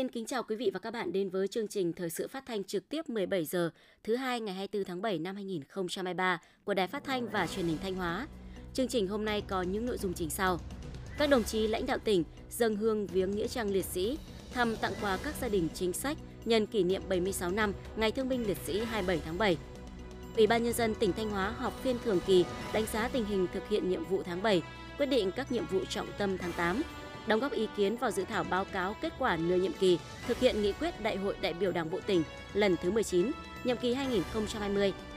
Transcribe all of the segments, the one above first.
xin kính chào quý vị và các bạn đến với chương trình thời sự phát thanh trực tiếp 17 giờ thứ hai ngày 24 tháng 7 năm 2023 của Đài Phát thanh và Truyền hình Thanh Hóa. Chương trình hôm nay có những nội dung chính sau. Các đồng chí lãnh đạo tỉnh dâng hương viếng nghĩa trang liệt sĩ, thăm tặng quà các gia đình chính sách nhân kỷ niệm 76 năm Ngày Thương binh Liệt sĩ 27 tháng 7. Ủy ban nhân dân tỉnh Thanh Hóa họp phiên thường kỳ đánh giá tình hình thực hiện nhiệm vụ tháng 7, quyết định các nhiệm vụ trọng tâm tháng 8 đóng góp ý kiến vào dự thảo báo cáo kết quả nửa nhiệm kỳ thực hiện nghị quyết Đại hội đại biểu Đảng bộ tỉnh lần thứ 19, nhiệm kỳ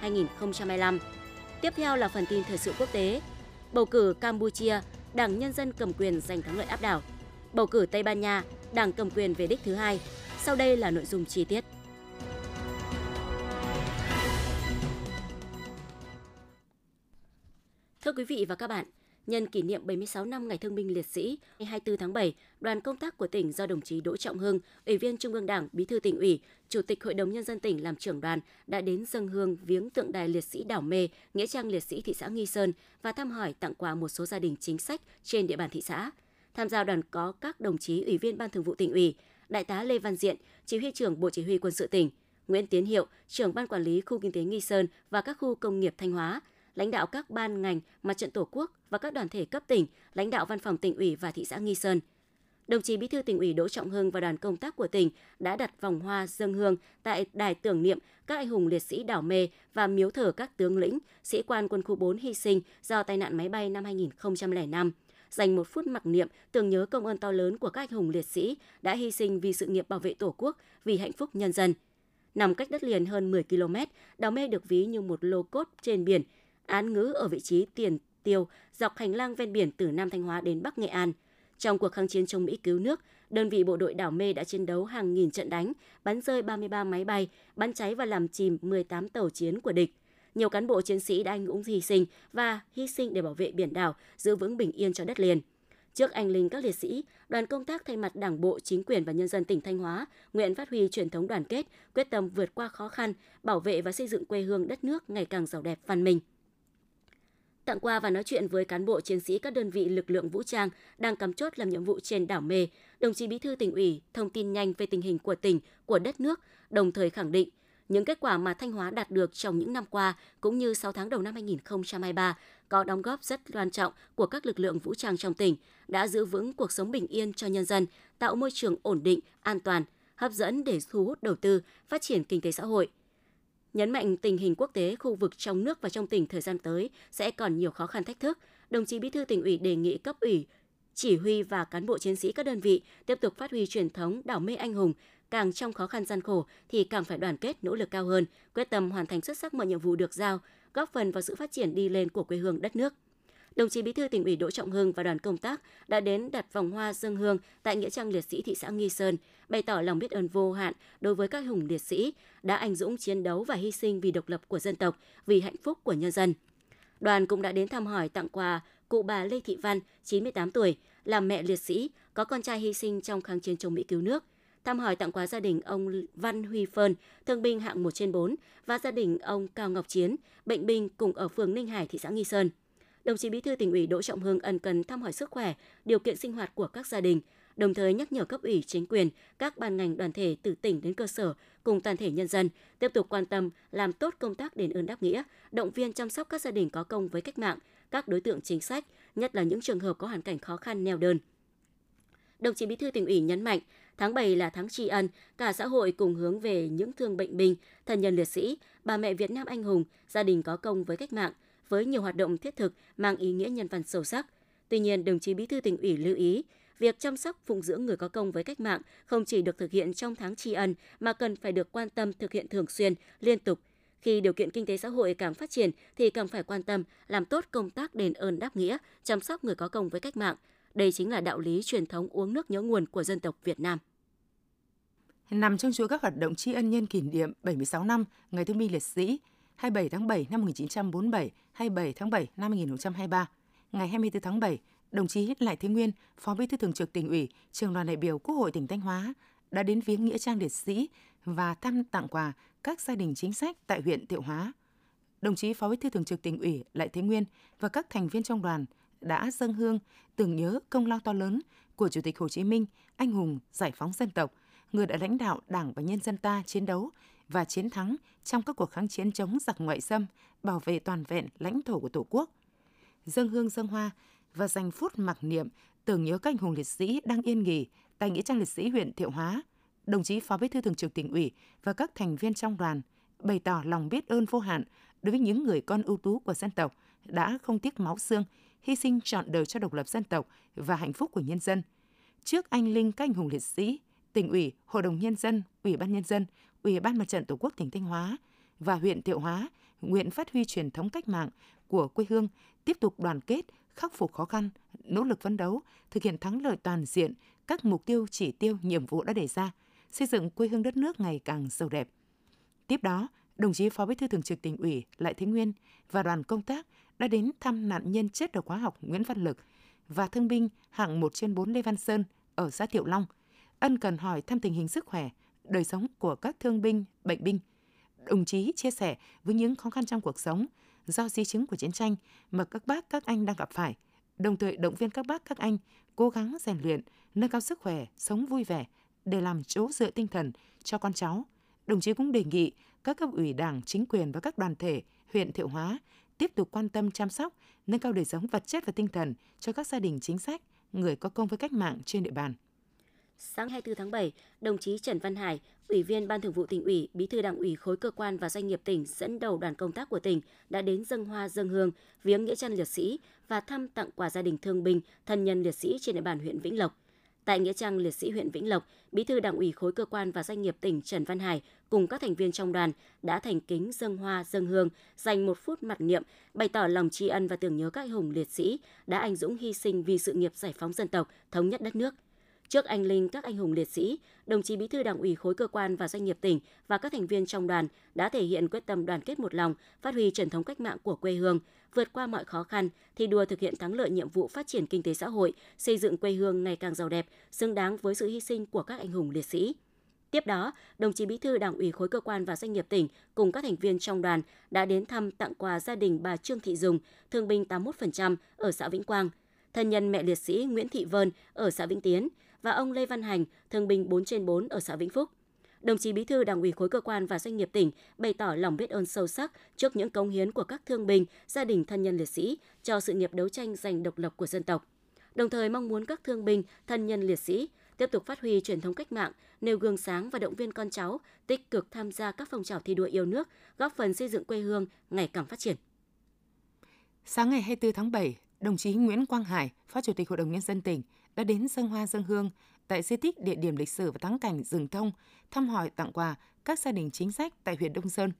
2020-2025. Tiếp theo là phần tin thời sự quốc tế. Bầu cử Campuchia, Đảng Nhân dân cầm quyền giành thắng lợi áp đảo. Bầu cử Tây Ban Nha, Đảng cầm quyền về đích thứ hai. Sau đây là nội dung chi tiết. Thưa quý vị và các bạn, Nhân kỷ niệm 76 năm Ngày Thương binh Liệt sĩ, ngày 24 tháng 7, đoàn công tác của tỉnh do đồng chí Đỗ Trọng Hưng, Ủy viên Trung ương Đảng, Bí thư tỉnh ủy, Chủ tịch Hội đồng Nhân dân tỉnh làm trưởng đoàn đã đến dân hương viếng tượng đài liệt sĩ Đảo Mê, Nghĩa trang liệt sĩ thị xã Nghi Sơn và thăm hỏi tặng quà một số gia đình chính sách trên địa bàn thị xã. Tham gia đoàn có các đồng chí Ủy viên Ban Thường vụ tỉnh ủy, Đại tá Lê Văn Diện, Chỉ huy trưởng Bộ Chỉ huy Quân sự tỉnh, Nguyễn Tiến Hiệu, trưởng Ban Quản lý Khu Kinh tế Nghi Sơn và các khu công nghiệp Thanh Hóa, lãnh đạo các ban ngành, mặt trận Tổ quốc và các đoàn thể cấp tỉnh, lãnh đạo văn phòng tỉnh ủy và thị xã Nghi Sơn. Đồng chí Bí thư tỉnh ủy Đỗ Trọng Hưng và đoàn công tác của tỉnh đã đặt vòng hoa dân hương tại đài tưởng niệm các anh hùng liệt sĩ đảo mê và miếu thờ các tướng lĩnh, sĩ quan quân khu 4 hy sinh do tai nạn máy bay năm 2005 dành một phút mặc niệm tưởng nhớ công ơn to lớn của các anh hùng liệt sĩ đã hy sinh vì sự nghiệp bảo vệ Tổ quốc, vì hạnh phúc nhân dân. Nằm cách đất liền hơn 10 km, đảo mê được ví như một lô cốt trên biển, án ngữ ở vị trí tiền tiêu dọc hành lang ven biển từ Nam Thanh Hóa đến Bắc Nghệ An. Trong cuộc kháng chiến chống Mỹ cứu nước, đơn vị bộ đội đảo Mê đã chiến đấu hàng nghìn trận đánh, bắn rơi 33 máy bay, bắn cháy và làm chìm 18 tàu chiến của địch. Nhiều cán bộ chiến sĩ đã anh dũng hy sinh và hy sinh để bảo vệ biển đảo, giữ vững bình yên cho đất liền. Trước anh linh các liệt sĩ, đoàn công tác thay mặt Đảng bộ, chính quyền và nhân dân tỉnh Thanh Hóa nguyện phát huy truyền thống đoàn kết, quyết tâm vượt qua khó khăn, bảo vệ và xây dựng quê hương đất nước ngày càng giàu đẹp văn minh tặng quà và nói chuyện với cán bộ chiến sĩ các đơn vị lực lượng vũ trang đang cắm chốt làm nhiệm vụ trên đảo Mê, đồng chí Bí thư tỉnh ủy thông tin nhanh về tình hình của tỉnh, của đất nước, đồng thời khẳng định những kết quả mà Thanh Hóa đạt được trong những năm qua cũng như 6 tháng đầu năm 2023 có đóng góp rất quan trọng của các lực lượng vũ trang trong tỉnh, đã giữ vững cuộc sống bình yên cho nhân dân, tạo môi trường ổn định, an toàn, hấp dẫn để thu hút đầu tư, phát triển kinh tế xã hội – Nhấn mạnh tình hình quốc tế, khu vực trong nước và trong tỉnh thời gian tới sẽ còn nhiều khó khăn thách thức, đồng chí Bí thư tỉnh ủy đề nghị cấp ủy, chỉ huy và cán bộ chiến sĩ các đơn vị tiếp tục phát huy truyền thống đảo mê anh hùng, càng trong khó khăn gian khổ thì càng phải đoàn kết nỗ lực cao hơn, quyết tâm hoàn thành xuất sắc mọi nhiệm vụ được giao, góp phần vào sự phát triển đi lên của quê hương đất nước đồng chí Bí thư tỉnh ủy Đỗ Trọng Hưng và đoàn công tác đã đến đặt vòng hoa dân hương tại nghĩa trang liệt sĩ thị xã Nghi Sơn, bày tỏ lòng biết ơn vô hạn đối với các hùng liệt sĩ đã anh dũng chiến đấu và hy sinh vì độc lập của dân tộc, vì hạnh phúc của nhân dân. Đoàn cũng đã đến thăm hỏi tặng quà cụ bà Lê Thị Văn, 98 tuổi, là mẹ liệt sĩ, có con trai hy sinh trong kháng chiến chống Mỹ cứu nước thăm hỏi tặng quà gia đình ông Văn Huy Phơn, thương binh hạng 1 trên 4 và gia đình ông Cao Ngọc Chiến, bệnh binh cùng ở phường Ninh Hải, thị xã Nghi Sơn đồng chí Bí thư tỉnh ủy Đỗ Trọng Hưng ân cần thăm hỏi sức khỏe, điều kiện sinh hoạt của các gia đình, đồng thời nhắc nhở cấp ủy chính quyền, các ban ngành đoàn thể từ tỉnh đến cơ sở cùng toàn thể nhân dân tiếp tục quan tâm làm tốt công tác đền ơn đáp nghĩa, động viên chăm sóc các gia đình có công với cách mạng, các đối tượng chính sách, nhất là những trường hợp có hoàn cảnh khó khăn neo đơn. Đồng chí Bí thư tỉnh ủy nhấn mạnh, tháng 7 là tháng tri ân, cả xã hội cùng hướng về những thương bệnh binh, thân nhân liệt sĩ, bà mẹ Việt Nam anh hùng, gia đình có công với cách mạng, với nhiều hoạt động thiết thực mang ý nghĩa nhân văn sâu sắc. Tuy nhiên, đồng chí Bí thư tỉnh ủy lưu ý, việc chăm sóc phụng dưỡng người có công với cách mạng không chỉ được thực hiện trong tháng tri ân mà cần phải được quan tâm thực hiện thường xuyên, liên tục. Khi điều kiện kinh tế xã hội càng phát triển thì càng phải quan tâm làm tốt công tác đền ơn đáp nghĩa, chăm sóc người có công với cách mạng. Đây chính là đạo lý truyền thống uống nước nhớ nguồn của dân tộc Việt Nam. Nằm trong chuỗi các hoạt động tri ân nhân kỷ niệm 76 năm Ngày Thương binh Liệt sĩ, 27 tháng 7 năm 1947, 27 tháng 7 năm 2023. Ngày 24 tháng 7, đồng chí Lại Thế Nguyên, Phó Bí thư Thường trực tỉnh ủy, trường đoàn đại biểu Quốc hội tỉnh Thanh Hóa đã đến viếng nghĩa trang liệt sĩ và thăm tặng quà các gia đình chính sách tại huyện Thiệu Hóa. Đồng chí Phó Bí thư Thường trực tỉnh ủy Lại Thế Nguyên và các thành viên trong đoàn đã dâng hương tưởng nhớ công lao to lớn của Chủ tịch Hồ Chí Minh, anh hùng giải phóng dân tộc, người đã lãnh đạo Đảng và nhân dân ta chiến đấu và chiến thắng trong các cuộc kháng chiến chống giặc ngoại xâm, bảo vệ toàn vẹn lãnh thổ của Tổ quốc. Dâng hương dâng hoa và dành phút mặc niệm tưởng nhớ các anh hùng liệt sĩ đang yên nghỉ tại nghĩa trang liệt sĩ huyện Thiệu Hóa. Đồng chí Phó Bí thư Thường trực tỉnh ủy và các thành viên trong đoàn bày tỏ lòng biết ơn vô hạn đối với những người con ưu tú của dân tộc đã không tiếc máu xương, hy sinh trọn đời cho độc lập dân tộc và hạnh phúc của nhân dân. Trước anh linh các anh hùng liệt sĩ, tỉnh ủy, hội đồng nhân dân, ủy ban nhân dân, ủy ban mặt trận tổ quốc tỉnh Thanh Hóa và huyện Thiệu Hóa nguyện phát huy truyền thống cách mạng của quê hương, tiếp tục đoàn kết, khắc phục khó khăn, nỗ lực phấn đấu, thực hiện thắng lợi toàn diện các mục tiêu chỉ tiêu nhiệm vụ đã đề ra, xây dựng quê hương đất nước ngày càng giàu đẹp. Tiếp đó, đồng chí Phó Bí thư Thường trực tỉnh ủy Lại Thế Nguyên và đoàn công tác đã đến thăm nạn nhân chết độc hóa học Nguyễn Văn Lực và thương binh hạng 1 trên 4 Lê Văn Sơn ở xã Thiệu Long, ân cần hỏi thăm tình hình sức khỏe, đời sống của các thương binh, bệnh binh. Đồng chí chia sẻ với những khó khăn trong cuộc sống do di chứng của chiến tranh mà các bác các anh đang gặp phải, đồng thời động viên các bác các anh cố gắng rèn luyện, nâng cao sức khỏe, sống vui vẻ để làm chỗ dựa tinh thần cho con cháu. Đồng chí cũng đề nghị các cấp ủy đảng, chính quyền và các đoàn thể huyện Thiệu Hóa tiếp tục quan tâm chăm sóc, nâng cao đời sống vật chất và tinh thần cho các gia đình chính sách, người có công với cách mạng trên địa bàn. Sáng 24 tháng 7, đồng chí Trần Văn Hải, Ủy viên Ban Thường vụ tỉnh ủy, Bí thư Đảng ủy khối cơ quan và doanh nghiệp tỉnh dẫn đầu đoàn công tác của tỉnh đã đến dân hoa dân hương, viếng nghĩa trang liệt sĩ và thăm tặng quà gia đình thương binh, thân nhân liệt sĩ trên địa bàn huyện Vĩnh Lộc. Tại nghĩa trang liệt sĩ huyện Vĩnh Lộc, Bí thư Đảng ủy khối cơ quan và doanh nghiệp tỉnh Trần Văn Hải cùng các thành viên trong đoàn đã thành kính dâng hoa dâng hương, dành một phút mặt niệm, bày tỏ lòng tri ân và tưởng nhớ các anh hùng liệt sĩ đã anh dũng hy sinh vì sự nghiệp giải phóng dân tộc, thống nhất đất nước. Trước anh linh các anh hùng liệt sĩ, đồng chí Bí thư Đảng ủy khối cơ quan và doanh nghiệp tỉnh và các thành viên trong đoàn đã thể hiện quyết tâm đoàn kết một lòng, phát huy truyền thống cách mạng của quê hương, vượt qua mọi khó khăn, thi đua thực hiện thắng lợi nhiệm vụ phát triển kinh tế xã hội, xây dựng quê hương ngày càng giàu đẹp, xứng đáng với sự hy sinh của các anh hùng liệt sĩ. Tiếp đó, đồng chí Bí thư Đảng ủy khối cơ quan và doanh nghiệp tỉnh cùng các thành viên trong đoàn đã đến thăm tặng quà gia đình bà Trương Thị Dùng, thương binh 81% ở xã Vĩnh Quang, thân nhân mẹ liệt sĩ Nguyễn Thị Vơn ở xã Vĩnh Tiến và ông Lê Văn Hành, thương binh 4 trên 4 ở xã Vĩnh Phúc. Đồng chí Bí thư Đảng ủy khối cơ quan và doanh nghiệp tỉnh bày tỏ lòng biết ơn sâu sắc trước những cống hiến của các thương binh, gia đình thân nhân liệt sĩ cho sự nghiệp đấu tranh giành độc lập của dân tộc. Đồng thời mong muốn các thương binh, thân nhân liệt sĩ tiếp tục phát huy truyền thống cách mạng, nêu gương sáng và động viên con cháu tích cực tham gia các phong trào thi đua yêu nước, góp phần xây dựng quê hương ngày càng phát triển. Sáng ngày 24 tháng 7, đồng chí Nguyễn Quang Hải, Phó Chủ tịch Hội đồng Nhân dân tỉnh, đã đến dân hoa dân hương tại di tích địa điểm lịch sử và thắng cảnh rừng thông, thăm hỏi tặng quà các gia đình chính sách tại huyện Đông Sơn.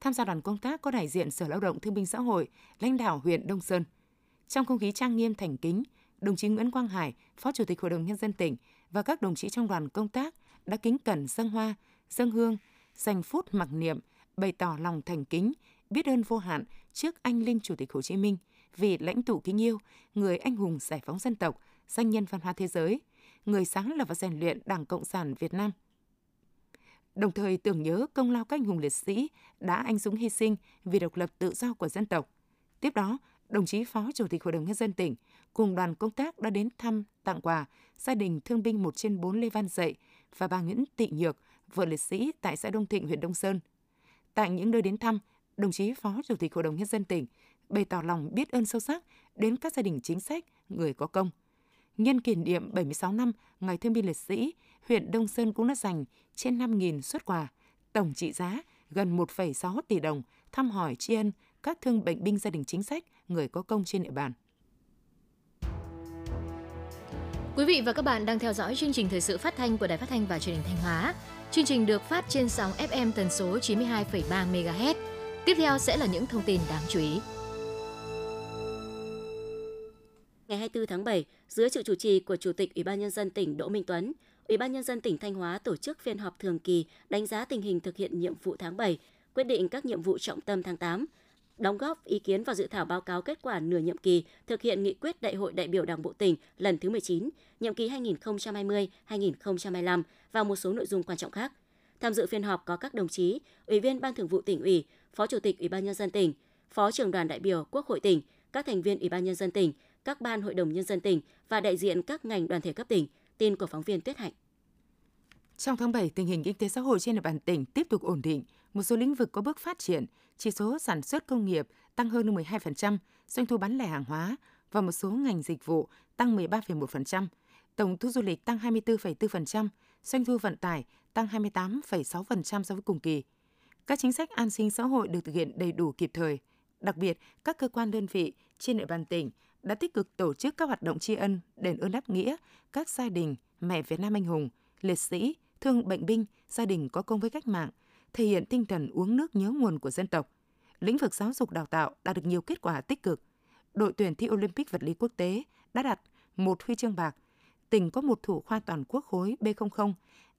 Tham gia đoàn công tác có đại diện Sở Lao động Thương binh Xã hội, lãnh đạo huyện Đông Sơn. Trong không khí trang nghiêm thành kính, đồng chí Nguyễn Quang Hải, Phó Chủ tịch Hội đồng Nhân dân tỉnh và các đồng chí trong đoàn công tác đã kính cẩn dân hoa, dân hương, dành phút mặc niệm, bày tỏ lòng thành kính, biết ơn vô hạn trước anh linh Chủ tịch Hồ Chí Minh vì lãnh tụ kính yêu, người anh hùng giải phóng dân tộc, danh nhân văn hóa thế giới, người sáng lập và rèn luyện Đảng Cộng sản Việt Nam. Đồng thời tưởng nhớ công lao các anh hùng liệt sĩ đã anh dũng hy sinh vì độc lập tự do của dân tộc. Tiếp đó, đồng chí Phó Chủ tịch Hội đồng Nhân dân tỉnh cùng đoàn công tác đã đến thăm, tặng quà gia đình thương binh 1 trên 4 Lê Văn Dậy và bà Nguyễn Tị Nhược, vợ liệt sĩ tại xã Đông Thịnh, huyện Đông Sơn. Tại những nơi đến thăm, đồng chí Phó Chủ tịch Hội đồng Nhân dân tỉnh bày tỏ lòng biết ơn sâu sắc đến các gia đình chính sách, người có công – Nhân kỷ niệm 76 năm Ngày Thương binh Liệt sĩ, huyện Đông Sơn cũng đã dành trên 5.000 xuất quà, tổng trị giá gần 1,6 tỷ đồng thăm hỏi tri ân các thương bệnh binh gia đình chính sách, người có công trên địa bàn. Quý vị và các bạn đang theo dõi chương trình thời sự phát thanh của Đài Phát thanh và Truyền hình Thanh Hóa. Chương trình được phát trên sóng FM tần số 92,3 MHz. Tiếp theo sẽ là những thông tin đáng chú ý. Ngày 24 tháng 7, dưới sự chủ trì của Chủ tịch Ủy ban nhân dân tỉnh Đỗ Minh Tuấn, Ủy ban nhân dân tỉnh Thanh Hóa tổ chức phiên họp thường kỳ đánh giá tình hình thực hiện nhiệm vụ tháng 7, quyết định các nhiệm vụ trọng tâm tháng 8, đóng góp ý kiến vào dự thảo báo cáo kết quả nửa nhiệm kỳ thực hiện nghị quyết Đại hội đại biểu Đảng bộ tỉnh lần thứ 19, nhiệm kỳ 2020-2025 và một số nội dung quan trọng khác. Tham dự phiên họp có các đồng chí, Ủy viên Ban Thường vụ tỉnh ủy, Phó Chủ tịch Ủy ban nhân dân tỉnh, Phó trưởng đoàn đại biểu Quốc hội tỉnh, các thành viên Ủy ban nhân dân tỉnh, các ban hội đồng nhân dân tỉnh và đại diện các ngành đoàn thể cấp tỉnh. Tin của phóng viên Tuyết Hạnh. Trong tháng 7, tình hình kinh tế xã hội trên địa bàn tỉnh tiếp tục ổn định, một số lĩnh vực có bước phát triển, chỉ số sản xuất công nghiệp tăng hơn 12%, doanh thu bán lẻ hàng hóa và một số ngành dịch vụ tăng 13,1%, tổng thu du lịch tăng 24,4%, doanh thu vận tải tăng 28,6% so với cùng kỳ. Các chính sách an sinh xã hội được thực hiện đầy đủ kịp thời. Đặc biệt, các cơ quan đơn vị trên địa bàn tỉnh đã tích cực tổ chức các hoạt động tri ân, đền ơn đáp nghĩa các gia đình mẹ Việt Nam anh hùng, liệt sĩ, thương bệnh binh, gia đình có công với cách mạng, thể hiện tinh thần uống nước nhớ nguồn của dân tộc. Lĩnh vực giáo dục đào tạo đạt được nhiều kết quả tích cực. Đội tuyển thi Olympic vật lý quốc tế đã đạt một huy chương bạc. Tỉnh có một thủ khoa toàn quốc khối B00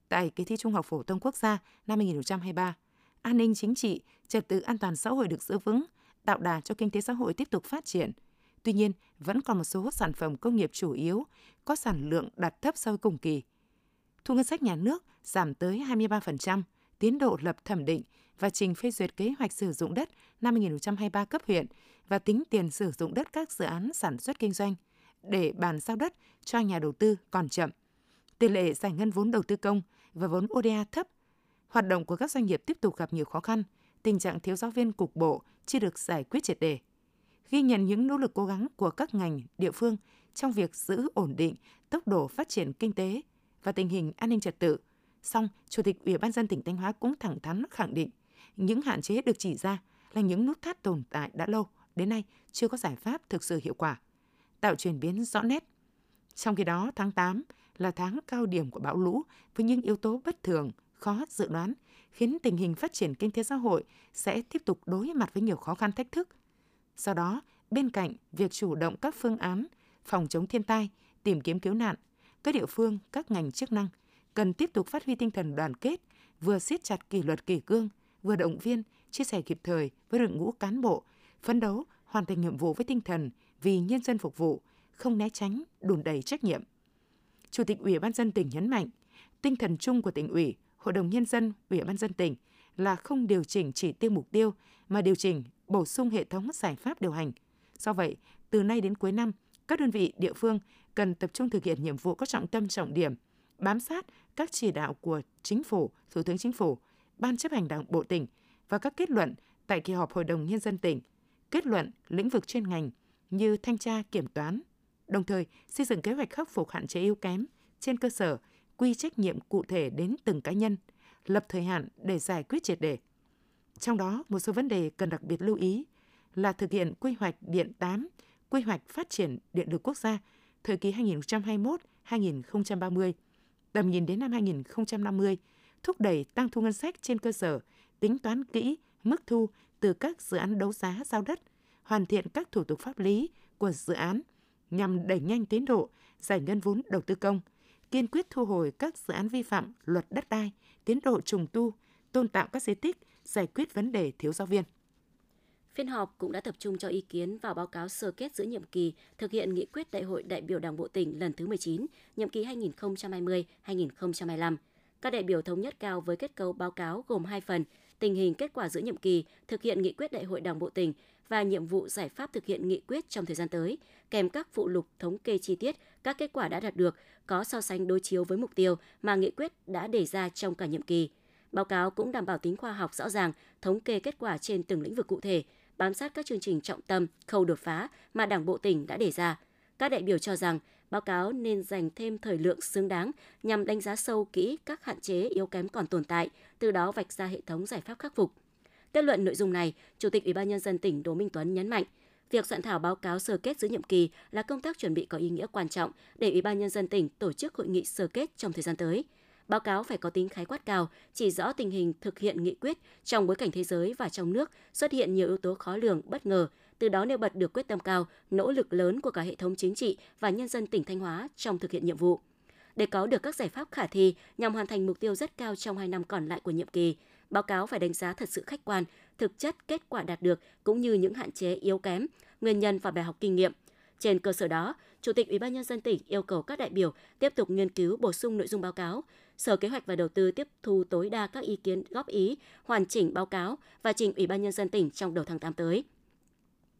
tại kỳ thi Trung học phổ thông quốc gia năm 2023. An ninh chính trị, trật tự an toàn xã hội được giữ vững, tạo đà cho kinh tế xã hội tiếp tục phát triển. Tuy nhiên, vẫn còn một số sản phẩm công nghiệp chủ yếu có sản lượng đạt thấp so với cùng kỳ. Thu ngân sách nhà nước giảm tới 23%, tiến độ lập thẩm định và trình phê duyệt kế hoạch sử dụng đất năm 2023 cấp huyện và tính tiền sử dụng đất các dự án sản xuất kinh doanh để bàn giao đất cho nhà đầu tư còn chậm. Tỷ lệ giải ngân vốn đầu tư công và vốn ODA thấp. Hoạt động của các doanh nghiệp tiếp tục gặp nhiều khó khăn, tình trạng thiếu giáo viên cục bộ chưa được giải quyết triệt đề. Ghi nhận những nỗ lực cố gắng của các ngành, địa phương trong việc giữ ổn định tốc độ phát triển kinh tế và tình hình an ninh trật tự. Song, Chủ tịch Ủy ban dân tỉnh Thanh Hóa cũng thẳng thắn khẳng định những hạn chế được chỉ ra là những nút thắt tồn tại đã lâu, đến nay chưa có giải pháp thực sự hiệu quả, tạo chuyển biến rõ nét. Trong khi đó, tháng 8 là tháng cao điểm của bão lũ với những yếu tố bất thường, khó dự đoán, khiến tình hình phát triển kinh tế xã hội sẽ tiếp tục đối mặt với nhiều khó khăn thách thức. Do đó, bên cạnh việc chủ động các phương án phòng chống thiên tai, tìm kiếm cứu nạn, các địa phương, các ngành chức năng cần tiếp tục phát huy tinh thần đoàn kết, vừa siết chặt kỷ luật kỷ cương, vừa động viên, chia sẻ kịp thời với đội ngũ cán bộ, phấn đấu hoàn thành nhiệm vụ với tinh thần vì nhân dân phục vụ, không né tránh, đùn đầy trách nhiệm. Chủ tịch Ủy ban dân tỉnh nhấn mạnh, tinh thần chung của tỉnh ủy, Hội đồng Nhân dân, Ủy ban dân tỉnh là không điều chỉnh chỉ tiêu mục tiêu mà điều chỉnh bổ sung hệ thống giải pháp điều hành. Do vậy, từ nay đến cuối năm, các đơn vị địa phương cần tập trung thực hiện nhiệm vụ có trọng tâm trọng điểm, bám sát các chỉ đạo của Chính phủ, Thủ tướng Chính phủ, Ban chấp hành Đảng Bộ tỉnh và các kết luận tại kỳ họp Hội đồng Nhân dân tỉnh, kết luận lĩnh vực chuyên ngành như thanh tra kiểm toán, đồng thời xây dựng kế hoạch khắc phục hạn chế yếu kém trên cơ sở quy trách nhiệm cụ thể đến từng cá nhân, lập thời hạn để giải quyết triệt đề. Trong đó, một số vấn đề cần đặc biệt lưu ý là thực hiện quy hoạch điện 8, quy hoạch phát triển điện lực quốc gia thời kỳ 2021-2030, tầm nhìn đến năm 2050, thúc đẩy tăng thu ngân sách trên cơ sở tính toán kỹ mức thu từ các dự án đấu giá giao đất, hoàn thiện các thủ tục pháp lý của dự án nhằm đẩy nhanh tiến độ giải ngân vốn đầu tư công, kiên quyết thu hồi các dự án vi phạm luật đất đai, tiến độ trùng tu, tôn tạo các di tích, giải quyết vấn đề thiếu giáo viên. Phiên họp cũng đã tập trung cho ý kiến vào báo cáo sơ kết giữa nhiệm kỳ thực hiện nghị quyết Đại hội đại biểu Đảng bộ tỉnh lần thứ 19, nhiệm kỳ 2020-2025. Các đại biểu thống nhất cao với kết cấu báo cáo gồm hai phần, tình hình kết quả giữa nhiệm kỳ thực hiện nghị quyết Đại hội Đảng bộ tỉnh và nhiệm vụ giải pháp thực hiện nghị quyết trong thời gian tới, kèm các phụ lục thống kê chi tiết các kết quả đã đạt được, có so sánh đối chiếu với mục tiêu mà nghị quyết đã đề ra trong cả nhiệm kỳ. Báo cáo cũng đảm bảo tính khoa học rõ ràng, thống kê kết quả trên từng lĩnh vực cụ thể, bám sát các chương trình trọng tâm, khâu đột phá mà Đảng bộ tỉnh đã đề ra. Các đại biểu cho rằng báo cáo nên dành thêm thời lượng xứng đáng nhằm đánh giá sâu kỹ các hạn chế yếu kém còn tồn tại, từ đó vạch ra hệ thống giải pháp khắc phục. Kết luận nội dung này, Chủ tịch Ủy ban nhân dân tỉnh Đỗ Minh Tuấn nhấn mạnh, việc soạn thảo báo cáo sơ kết giữa nhiệm kỳ là công tác chuẩn bị có ý nghĩa quan trọng để Ủy ban nhân dân tỉnh tổ chức hội nghị sơ kết trong thời gian tới. Báo cáo phải có tính khái quát cao, chỉ rõ tình hình thực hiện nghị quyết trong bối cảnh thế giới và trong nước xuất hiện nhiều yếu tố khó lường, bất ngờ, từ đó nêu bật được quyết tâm cao, nỗ lực lớn của cả hệ thống chính trị và nhân dân tỉnh Thanh Hóa trong thực hiện nhiệm vụ. Để có được các giải pháp khả thi nhằm hoàn thành mục tiêu rất cao trong hai năm còn lại của nhiệm kỳ, báo cáo phải đánh giá thật sự khách quan, thực chất kết quả đạt được cũng như những hạn chế yếu kém, nguyên nhân và bài học kinh nghiệm. Trên cơ sở đó, Chủ tịch Ủy ban nhân dân tỉnh yêu cầu các đại biểu tiếp tục nghiên cứu bổ sung nội dung báo cáo, Sở Kế hoạch và Đầu tư tiếp thu tối đa các ý kiến góp ý, hoàn chỉnh báo cáo và trình Ủy ban nhân dân tỉnh trong đầu tháng 8 tới.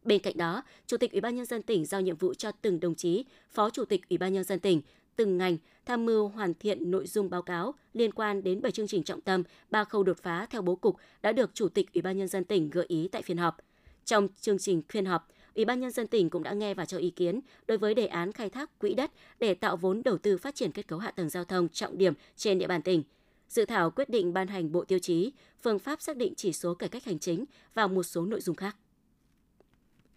Bên cạnh đó, Chủ tịch Ủy ban nhân dân tỉnh giao nhiệm vụ cho từng đồng chí Phó Chủ tịch Ủy ban nhân dân tỉnh từng ngành tham mưu hoàn thiện nội dung báo cáo liên quan đến 7 chương trình trọng tâm, ba khâu đột phá theo bố cục đã được Chủ tịch Ủy ban nhân dân tỉnh gợi ý tại phiên họp. Trong chương trình phiên họp, Ủy ban nhân dân tỉnh cũng đã nghe và cho ý kiến đối với đề án khai thác quỹ đất để tạo vốn đầu tư phát triển kết cấu hạ tầng giao thông trọng điểm trên địa bàn tỉnh. Dự thảo quyết định ban hành bộ tiêu chí, phương pháp xác định chỉ số cải cách hành chính và một số nội dung khác.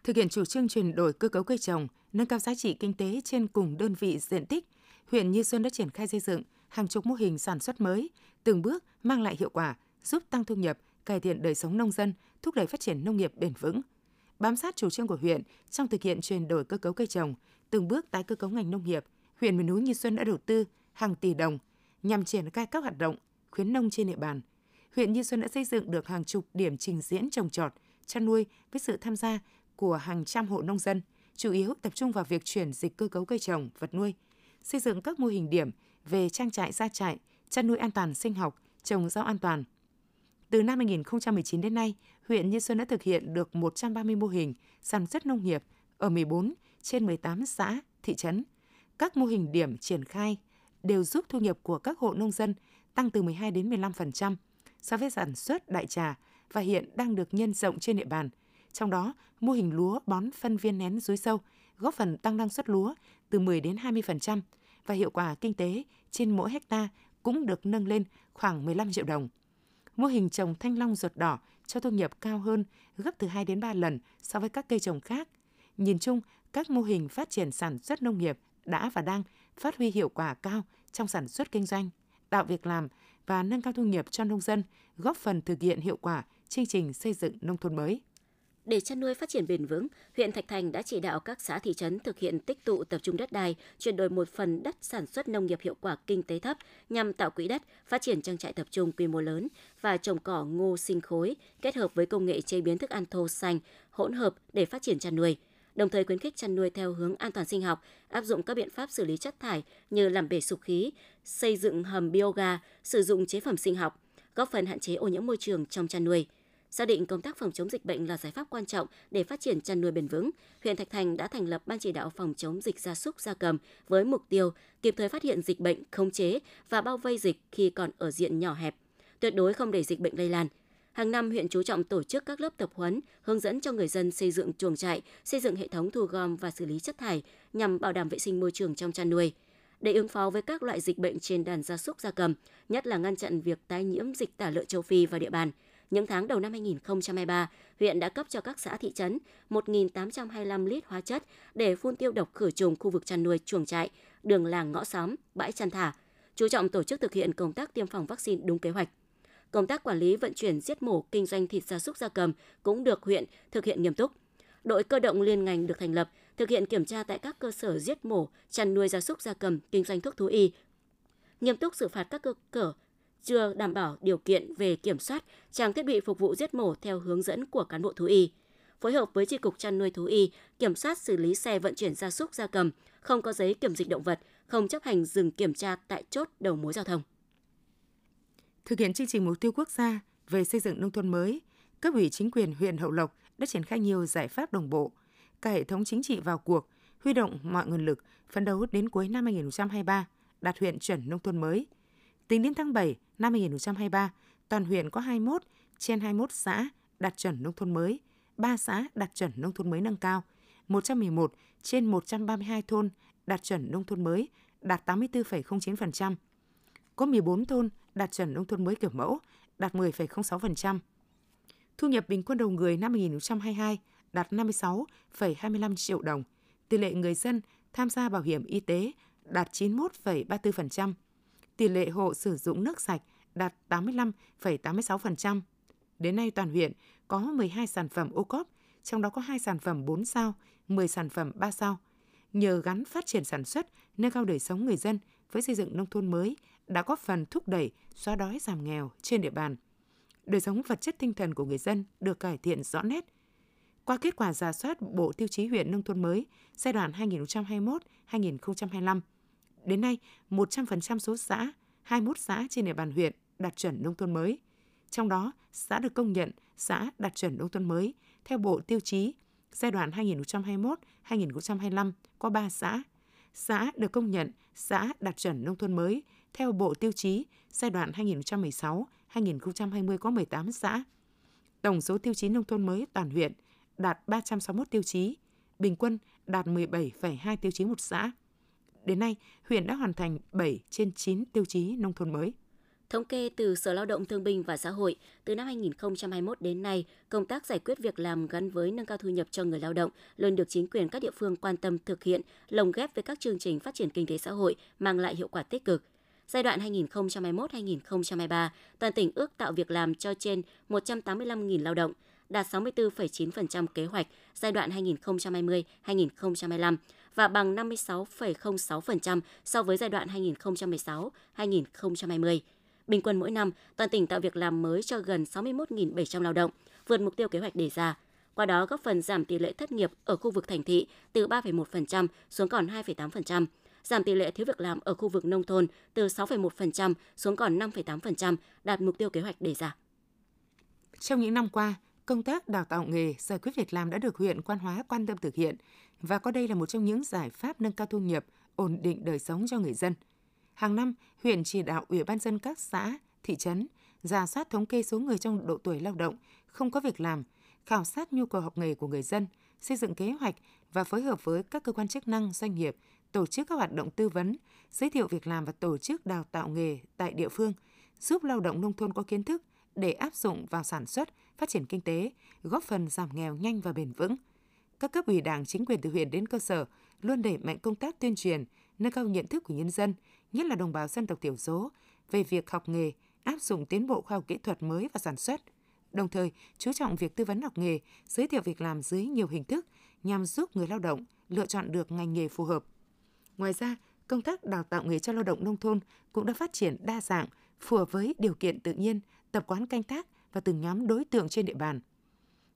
Thực hiện chủ trương chuyển đổi cơ cấu cây trồng, nâng cao giá trị kinh tế trên cùng đơn vị diện tích, huyện Như Xuân đã triển khai xây dựng hàng chục mô hình sản xuất mới, từng bước mang lại hiệu quả, giúp tăng thu nhập, cải thiện đời sống nông dân, thúc đẩy phát triển nông nghiệp bền vững. Bám sát chủ trương của huyện trong thực hiện chuyển đổi cơ cấu cây trồng, từng bước tái cơ cấu ngành nông nghiệp, huyện miền núi Như Xuân đã đầu tư hàng tỷ đồng nhằm triển khai các hoạt động khuyến nông trên địa bàn. Huyện Như Xuân đã xây dựng được hàng chục điểm trình diễn trồng trọt, chăn nuôi với sự tham gia của hàng trăm hộ nông dân, chủ yếu tập trung vào việc chuyển dịch cơ cấu cây trồng, vật nuôi, xây dựng các mô hình điểm về trang trại gia trại, chăn nuôi an toàn sinh học, trồng rau an toàn. Từ năm 2019 đến nay, huyện Như Xuân đã thực hiện được 130 mô hình sản xuất nông nghiệp ở 14 trên 18 xã, thị trấn. Các mô hình điểm triển khai đều giúp thu nhập của các hộ nông dân tăng từ 12 đến 15% so với sản xuất đại trà và hiện đang được nhân rộng trên địa bàn. Trong đó, mô hình lúa bón phân viên nén dưới sâu góp phần tăng năng suất lúa từ 10 đến 20% và hiệu quả kinh tế trên mỗi hecta cũng được nâng lên khoảng 15 triệu đồng. Mô hình trồng thanh long ruột đỏ cho thu nhập cao hơn gấp từ 2 đến 3 lần so với các cây trồng khác. Nhìn chung, các mô hình phát triển sản xuất nông nghiệp đã và đang phát huy hiệu quả cao trong sản xuất kinh doanh, tạo việc làm và nâng cao thu nhập cho nông dân, góp phần thực hiện hiệu quả chương trình xây dựng nông thôn mới. Để chăn nuôi phát triển bền vững, huyện Thạch Thành đã chỉ đạo các xã thị trấn thực hiện tích tụ tập trung đất đai, chuyển đổi một phần đất sản xuất nông nghiệp hiệu quả kinh tế thấp nhằm tạo quỹ đất, phát triển trang trại tập trung quy mô lớn và trồng cỏ ngô sinh khối kết hợp với công nghệ chế biến thức ăn thô xanh hỗn hợp để phát triển chăn nuôi đồng thời khuyến khích chăn nuôi theo hướng an toàn sinh học, áp dụng các biện pháp xử lý chất thải như làm bể sục khí, xây dựng hầm bioga, sử dụng chế phẩm sinh học, góp phần hạn chế ô nhiễm môi trường trong chăn nuôi. Xác định công tác phòng chống dịch bệnh là giải pháp quan trọng để phát triển chăn nuôi bền vững, huyện Thạch Thành đã thành lập ban chỉ đạo phòng chống dịch gia súc gia cầm với mục tiêu kịp thời phát hiện dịch bệnh, khống chế và bao vây dịch khi còn ở diện nhỏ hẹp, tuyệt đối không để dịch bệnh lây lan. Hàng năm, huyện chú trọng tổ chức các lớp tập huấn, hướng dẫn cho người dân xây dựng chuồng trại, xây dựng hệ thống thu gom và xử lý chất thải nhằm bảo đảm vệ sinh môi trường trong chăn nuôi. Để ứng phó với các loại dịch bệnh trên đàn gia súc gia cầm, nhất là ngăn chặn việc tái nhiễm dịch tả lợn châu Phi vào địa bàn, những tháng đầu năm 2023, huyện đã cấp cho các xã thị trấn 1.825 lít hóa chất để phun tiêu độc khử trùng khu vực chăn nuôi chuồng trại, đường làng ngõ xóm, bãi chăn thả, chú trọng tổ chức thực hiện công tác tiêm phòng vaccine đúng kế hoạch. Công tác quản lý vận chuyển giết mổ kinh doanh thịt gia súc gia cầm cũng được huyện thực hiện nghiêm túc. Đội cơ động liên ngành được thành lập, thực hiện kiểm tra tại các cơ sở giết mổ, chăn nuôi gia súc gia cầm, kinh doanh thuốc thú y, nghiêm túc xử phạt các cơ sở chưa đảm bảo điều kiện về kiểm soát trang thiết bị phục vụ giết mổ theo hướng dẫn của cán bộ thú y. Phối hợp với tri cục chăn nuôi thú y, kiểm soát xử lý xe vận chuyển gia súc gia cầm, không có giấy kiểm dịch động vật, không chấp hành dừng kiểm tra tại chốt đầu mối giao thông. Thực hiện chương trình mục tiêu quốc gia về xây dựng nông thôn mới, cấp ủy chính quyền huyện Hậu Lộc đã triển khai nhiều giải pháp đồng bộ, cả hệ thống chính trị vào cuộc, huy động mọi nguồn lực, phấn đấu đến cuối năm 2023 đạt huyện chuẩn nông thôn mới. Tính đến tháng 7 năm 2023, toàn huyện có 21 trên 21 xã đạt chuẩn nông thôn mới, 3 xã đạt chuẩn nông thôn mới nâng cao, 111 trên 132 thôn đạt chuẩn nông thôn mới, đạt 84,09%. Có 14 thôn đạt chuẩn nông thôn mới kiểu mẫu, đạt 10,06%. Thu nhập bình quân đầu người năm 2022 đạt 56,25 triệu đồng. Tỷ lệ người dân tham gia bảo hiểm y tế đạt 91,34%. Tỷ lệ hộ sử dụng nước sạch đạt 85,86%. Đến nay toàn huyện có 12 sản phẩm ô cốp, trong đó có 2 sản phẩm 4 sao, 10 sản phẩm 3 sao. Nhờ gắn phát triển sản xuất, nâng cao đời sống người dân với xây dựng nông thôn mới đã góp phần thúc đẩy xóa đói giảm nghèo trên địa bàn. Đời sống vật chất tinh thần của người dân được cải thiện rõ nét. Qua kết quả giả soát Bộ Tiêu chí huyện nông thôn mới giai đoạn 2021-2025, đến nay 100% số xã, 21 xã trên địa bàn huyện đạt chuẩn nông thôn mới. Trong đó, xã được công nhận xã đạt chuẩn nông thôn mới theo Bộ Tiêu chí giai đoạn 2021-2025 có 3 xã. xã được công nhận xã đạt chuẩn nông thôn mới theo Bộ Tiêu chí giai đoạn 2016-2020 có 18 xã. Tổng số tiêu chí nông thôn mới toàn huyện đạt 361 tiêu chí, bình quân đạt 17,2 tiêu chí một xã. Đến nay, huyện đã hoàn thành 7 trên 9 tiêu chí nông thôn mới. Thống kê từ Sở Lao động Thương binh và Xã hội, từ năm 2021 đến nay, công tác giải quyết việc làm gắn với nâng cao thu nhập cho người lao động luôn được chính quyền các địa phương quan tâm thực hiện, lồng ghép với các chương trình phát triển kinh tế xã hội mang lại hiệu quả tích cực. Giai đoạn 2021-2023, toàn tỉnh ước tạo việc làm cho trên 185.000 lao động, đạt 64,9% kế hoạch giai đoạn 2020-2025 và bằng 56,06% so với giai đoạn 2016-2020. Bình quân mỗi năm, toàn tỉnh tạo việc làm mới cho gần 61.700 lao động, vượt mục tiêu kế hoạch đề ra. Qua đó góp phần giảm tỷ lệ thất nghiệp ở khu vực thành thị từ 3,1% xuống còn 2,8%, giảm tỷ lệ thiếu việc làm ở khu vực nông thôn từ 6,1% xuống còn 5,8%, đạt mục tiêu kế hoạch đề ra. Trong những năm qua, công tác đào tạo nghề, giải quyết việc làm đã được huyện Quan Hóa quan tâm thực hiện và có đây là một trong những giải pháp nâng cao thu nhập, ổn định đời sống cho người dân – Hàng năm, huyện chỉ đạo Ủy ban dân các xã, thị trấn ra soát thống kê số người trong độ tuổi lao động không có việc làm, khảo sát nhu cầu học nghề của người dân, xây dựng kế hoạch và phối hợp với các cơ quan chức năng, doanh nghiệp, tổ chức các hoạt động tư vấn, giới thiệu việc làm và tổ chức đào tạo nghề tại địa phương, giúp lao động nông thôn có kiến thức để áp dụng vào sản xuất, phát triển kinh tế, góp phần giảm nghèo nhanh và bền vững. Các cấp ủy Đảng, chính quyền từ huyện đến cơ sở luôn đẩy mạnh công tác tuyên truyền, nâng cao nhận thức của nhân dân, nhất là đồng bào dân tộc thiểu số, về việc học nghề, áp dụng tiến bộ khoa học kỹ thuật mới vào sản xuất. Đồng thời, chú trọng việc tư vấn học nghề, giới thiệu việc làm dưới nhiều hình thức nhằm giúp người lao động lựa chọn được ngành nghề phù hợp. Ngoài ra, công tác đào tạo nghề cho lao động nông thôn cũng đã phát triển đa dạng, phù hợp với điều kiện tự nhiên, tập quán canh tác và từng nhóm đối tượng trên địa bàn.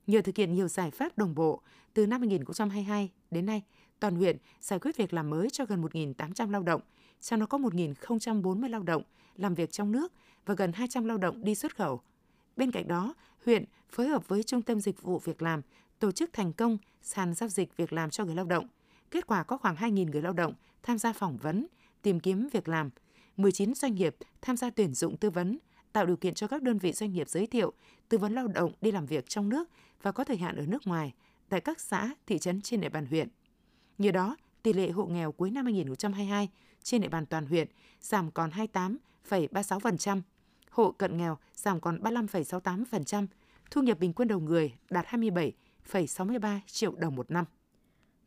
Nhờ thực hiện nhiều giải pháp đồng bộ, từ năm 2022 đến nay, toàn huyện giải quyết việc làm mới cho gần 1.800 lao động, trong đó có 1.040 lao động làm việc trong nước và gần 200 lao động đi xuất khẩu. Bên cạnh đó, huyện phối hợp với Trung tâm Dịch vụ Việc làm tổ chức thành công sàn giao dịch việc làm cho người lao động. Kết quả có khoảng 2.000 người lao động tham gia phỏng vấn, tìm kiếm việc làm, 19 doanh nghiệp tham gia tuyển dụng tư vấn, tạo điều kiện cho các đơn vị doanh nghiệp giới thiệu, tư vấn lao động đi làm việc trong nước và có thời hạn ở nước ngoài tại các xã, thị trấn trên địa bàn huyện. Nhờ đó, tỷ lệ hộ nghèo cuối năm 2022 trên địa bàn toàn huyện giảm còn 28,36%, hộ cận nghèo giảm còn 35,68%, thu nhập bình quân đầu người đạt 27,63 triệu đồng một năm.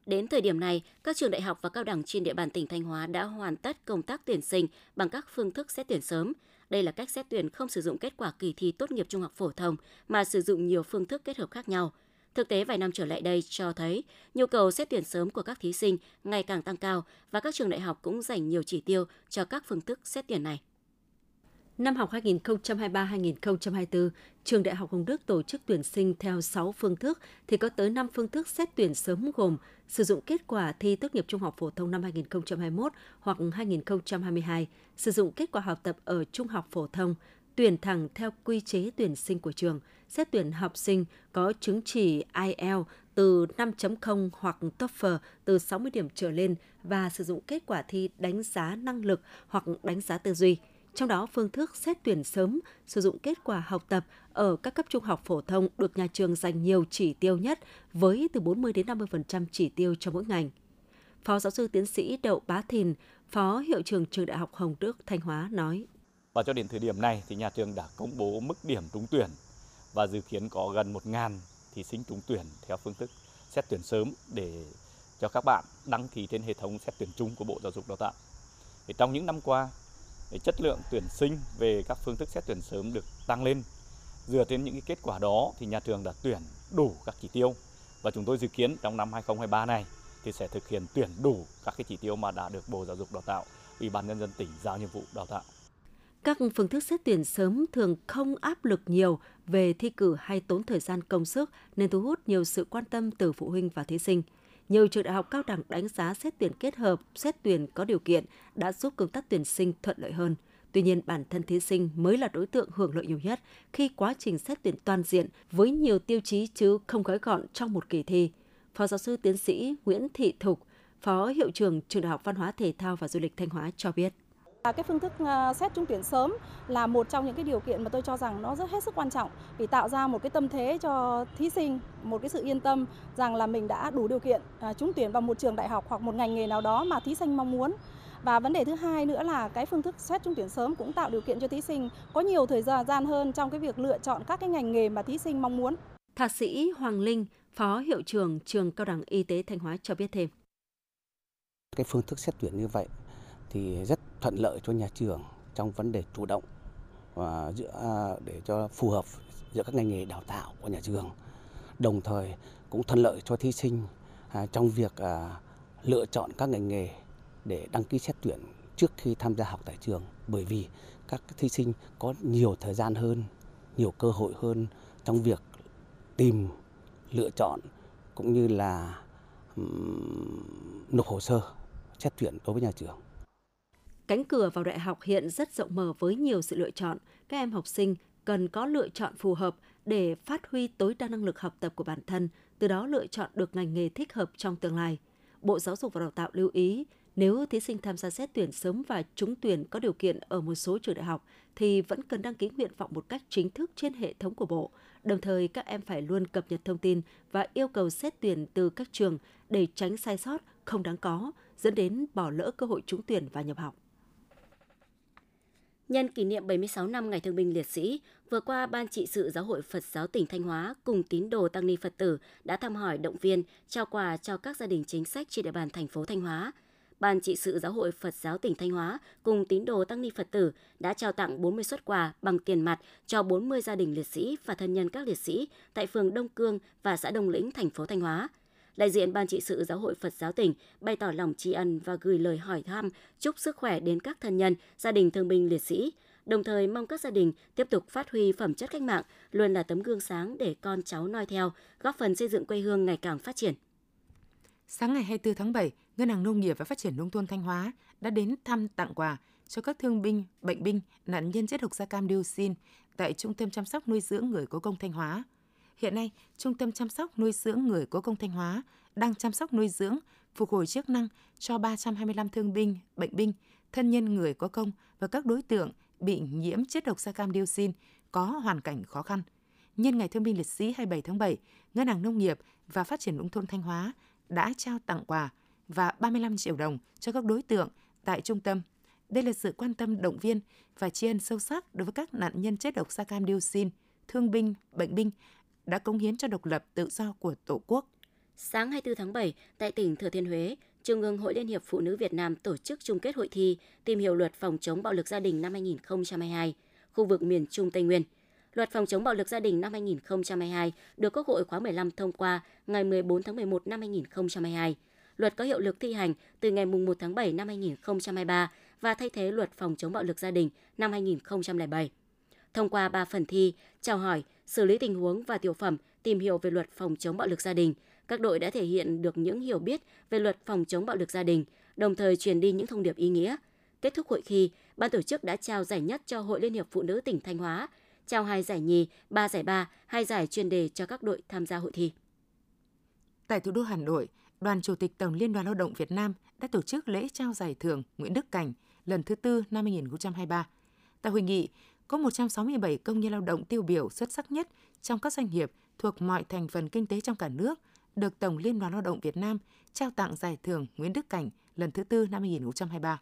Đến thời điểm này, các trường đại học và cao đẳng trên địa bàn tỉnh Thanh Hóa đã hoàn tất công tác tuyển sinh bằng các phương thức xét tuyển sớm. Đây là cách xét tuyển không sử dụng kết quả kỳ thi tốt nghiệp trung học phổ thông, mà sử dụng nhiều phương thức kết hợp khác nhau – Thực tế, vài năm trở lại đây cho thấy nhu cầu xét tuyển sớm của các thí sinh ngày càng tăng cao và các trường đại học cũng dành nhiều chỉ tiêu cho các phương thức xét tuyển này. Năm học 2023-2024, trường Đại học Hồng Đức tổ chức tuyển sinh theo 6 phương thức thì có tới 5 phương thức xét tuyển sớm gồm sử dụng kết quả thi tốt nghiệp trung học phổ thông năm 2021 hoặc 2022, sử dụng kết quả học tập ở trung học phổ thông, tuyển thẳng theo quy chế tuyển sinh của trường, xét tuyển học sinh có chứng chỉ IELTS từ 5.0 hoặc TOEFL từ 60 điểm trở lên và sử dụng kết quả thi đánh giá năng lực hoặc đánh giá tư duy. Trong đó, phương thức xét tuyển sớm sử dụng kết quả học tập ở các cấp trung học phổ thông được nhà trường dành nhiều chỉ tiêu nhất với từ 40 đến 50% chỉ tiêu cho mỗi ngành. Phó giáo sư tiến sĩ Đậu Bá Thìn, Phó Hiệu trưởng Trường Đại học Hồng Đức, Thanh Hóa nói. Và cho đến thời điểm này thì nhà trường đã công bố mức điểm trúng tuyển và dự kiến có gần 1.000 thí sinh trúng tuyển theo phương thức xét tuyển sớm để cho các bạn đăng ký trên hệ thống xét tuyển chung của Bộ Giáo dục Đào tạo. Thì trong những năm qua, chất lượng tuyển sinh về các phương thức xét tuyển sớm được tăng lên. Dựa trên những cái kết quả đó thì nhà trường đã tuyển đủ các chỉ tiêu và chúng tôi dự kiến trong năm 2023 này thì sẽ thực hiện tuyển đủ các cái chỉ tiêu mà đã được Bộ Giáo dục Đào tạo, Ủy ban nhân dân tỉnh giao nhiệm vụ đào tạo. Các phương thức xét tuyển sớm thường không áp lực nhiều về thi cử hay tốn thời gian công sức nên thu hút nhiều sự quan tâm từ phụ huynh và thí sinh. Nhiều trường đại học cao đẳng đánh giá xét tuyển kết hợp, xét tuyển có điều kiện đã giúp công tác tuyển sinh thuận lợi hơn. Tuy nhiên, bản thân thí sinh mới là đối tượng hưởng lợi nhiều nhất khi quá trình xét tuyển toàn diện với nhiều tiêu chí chứ không gói gọn trong một kỳ thi. Phó giáo sư tiến sĩ Nguyễn Thị Thục, Phó Hiệu trưởng Trường Đại học Văn hóa Thể thao và Du lịch Thanh Hóa cho biết. Cái phương thức ờ, xét trúng tuyển sớm là một trong những cái điều kiện mà tôi cho rằng nó rất hết sức quan trọng vì tạo ra một cái tâm thế cho thí sinh, một cái sự yên tâm rằng là mình đã đủ điều kiện ờ, trúng tuyển vào một trường đại học hoặc một ngành nghề nào đó mà thí sinh mong muốn. Và vấn đề thứ hai nữa là cái phương thức xét trúng tuyển sớm cũng tạo điều kiện cho thí sinh có nhiều thời gian hơn trong cái việc lựa chọn các cái ngành nghề mà thí sinh mong muốn. Thạc sĩ Hoàng Linh, Phó Hiệu trưởng Trường Cao đẳng Y tế Thanh Hóa cho biết thêm. Cái phương thức xét tuyển như vậy thì rất thuận lợi cho nhà trường trong vấn đề chủ động và giữa à, để cho phù hợp giữa các ngành nghề đào tạo của nhà trường. Đồng thời cũng thuận lợi cho thí sinh à, trong việc à, lựa chọn các ngành nghề để đăng ký xét tuyển trước khi tham gia học tại trường bởi vì các thí sinh có nhiều thời gian hơn, nhiều cơ hội hơn trong việc tìm lựa chọn cũng như là nộp hồ sơ xét tuyển đối với nhà trường. Cánh cửa vào đại học hiện rất rộng mở với nhiều sự lựa chọn. Các em học sinh cần có lựa chọn phù hợp để phát huy tối đa năng lực học tập của bản thân, từ đó lựa chọn được ngành nghề thích hợp trong tương lai. Bộ Giáo dục và Đào tạo lưu ý, nếu thí sinh tham gia xét tuyển sớm và trúng tuyển có điều kiện ở một số trường đại học thì vẫn cần đăng ký nguyện vọng một cách chính thức trên hệ thống của Bộ. Đồng thời, các em phải luôn cập nhật thông tin và yêu cầu xét tuyển từ các trường để tránh sai sót không đáng có, dẫn đến bỏ lỡ cơ hội trúng tuyển và nhập học. Nhân kỷ niệm 76 năm Ngày Thương binh Liệt sĩ, vừa qua Ban trị sự Giáo hội Phật giáo tỉnh Thanh Hóa cùng tín đồ tăng ni Phật tử đã thăm hỏi động viên, trao quà cho các gia đình chính sách trên địa bàn thành phố Thanh Hóa. Ban trị sự Giáo hội Phật giáo tỉnh Thanh Hóa cùng tín đồ tăng ni Phật tử đã trao tặng 40 xuất quà bằng tiền mặt cho 40 gia đình liệt sĩ và thân nhân các liệt sĩ tại phường Đông Cương và xã Đông Lĩnh, thành phố Thanh Hóa. Đại diện Ban trị sự Giáo hội Phật giáo tỉnh bày tỏ lòng tri ân và gửi lời hỏi thăm, chúc sức khỏe đến các thân nhân, gia đình thương binh liệt sĩ, đồng thời mong các gia đình tiếp tục phát huy phẩm chất cách mạng, luôn là tấm gương sáng để con cháu noi theo, góp phần xây dựng quê hương ngày càng phát triển. Sáng ngày 24 tháng 7, Ngân hàng Nông nghiệp và Phát triển Nông thôn Thanh Hóa đã đến thăm tặng quà cho các thương binh, bệnh binh, nạn nhân chất độc da cam dioxin tại Trung tâm chăm sóc nuôi dưỡng người có công Thanh Hóa. Hiện nay, Trung tâm chăm sóc nuôi dưỡng người có công Thanh Hóa đang chăm sóc nuôi dưỡng, phục hồi chức năng cho 325 thương binh, bệnh binh, thân nhân người có công và các đối tượng bị nhiễm chất độc da cam dioxin có hoàn cảnh khó khăn. Nhân ngày Thương binh Liệt sĩ 27 tháng 7, Ngân hàng Nông nghiệp và Phát triển Nông thôn Thanh Hóa đã trao tặng quà và 35 triệu đồng cho các đối tượng tại trung tâm. Đây là sự quan tâm động viên và tri ân sâu sắc đối với các nạn nhân chất độc da cam dioxin, thương binh, bệnh binh đã cống hiến cho độc lập tự do của Tổ quốc. Sáng 24 tháng 7, tại tỉnh Thừa Thiên Huế, Trung ương Hội Liên hiệp Phụ nữ Việt Nam tổ chức chung kết hội thi tìm hiểu luật phòng chống bạo lực gia đình năm 2022, khu vực miền Trung Tây Nguyên. Luật phòng chống bạo lực gia đình năm 2022 được Quốc hội khóa 15 thông qua ngày 14 tháng 11 năm 2022. Luật có hiệu lực thi hành từ ngày 1 tháng 7 năm 2023 và thay thế luật phòng chống bạo lực gia đình năm 2007. Thông qua 3 phần thi, chào hỏi, xử lý tình huống và tiểu phẩm tìm hiểu về luật phòng chống bạo lực gia đình, các đội đã thể hiện được những hiểu biết về luật phòng chống bạo lực gia đình, đồng thời truyền đi những thông điệp ý nghĩa. Kết thúc hội thi, ban tổ chức đã trao giải nhất cho Hội Liên hiệp Phụ nữ tỉnh Thanh Hóa, trao hai giải nhì, ba giải ba, hai giải chuyên đề cho các đội tham gia hội thi. Tại thủ đô Hà Nội, Đoàn Chủ tịch Tổng Liên đoàn Lao động Việt Nam đã tổ chức lễ trao giải thưởng Nguyễn Đức Cảnh lần thứ tư năm 2023. Tại hội nghị, có 167 công nhân lao động tiêu biểu xuất sắc nhất trong các doanh nghiệp thuộc mọi thành phần kinh tế trong cả nước được Tổng Liên đoàn Lao động Việt Nam trao tặng giải thưởng Nguyễn Đức Cảnh lần thứ tư năm 2023.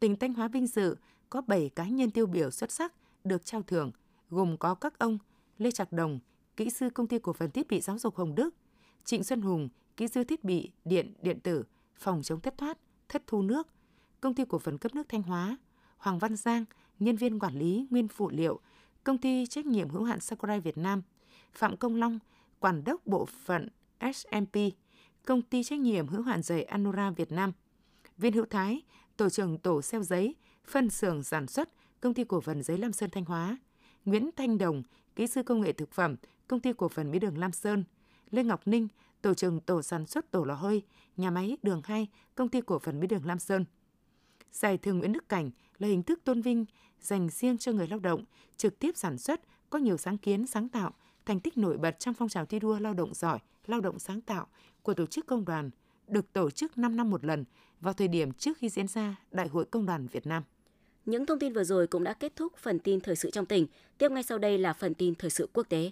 Tỉnh Thanh Hóa vinh dự có 7 cá nhân tiêu biểu xuất sắc được trao thưởng, gồm có các ông Lê Trạc Đồng, kỹ sư công ty cổ phần thiết bị giáo dục Hồng Đức, Trịnh Xuân Hùng, kỹ sư thiết bị điện điện tử, phòng chống thất thoát, thất thu nước, công ty cổ phần cấp nước Thanh Hóa, Hoàng Văn Giang, nhân viên quản lý nguyên phụ liệu, công ty trách nhiệm hữu hạn Sakurai Việt Nam, Phạm Công Long, quản đốc bộ phận SMP, công ty trách nhiệm hữu hạn giày Anora Việt Nam, Viên Hữu Thái, tổ trưởng tổ xeo giấy, phân xưởng sản xuất, công ty cổ phần giấy Lam Sơn Thanh Hóa, Nguyễn Thanh Đồng, kỹ sư công nghệ thực phẩm, công ty cổ phần mỹ đường Lam Sơn, Lê Ngọc Ninh, tổ trưởng tổ sản xuất tổ lò hơi, nhà máy đường 2, công ty cổ phần mỹ đường Lam Sơn. Giải thưởng Nguyễn Đức Cảnh là hình thức tôn vinh dành riêng cho người lao động trực tiếp sản xuất có nhiều sáng kiến sáng tạo, thành tích nổi bật trong phong trào thi đua lao động giỏi, lao động sáng tạo của tổ chức công đoàn, được tổ chức 5 năm một lần vào thời điểm trước khi diễn ra Đại hội Công đoàn Việt Nam. Những thông tin vừa rồi cũng đã kết thúc phần tin thời sự trong tỉnh. Tiếp ngay sau đây là phần tin thời sự quốc tế.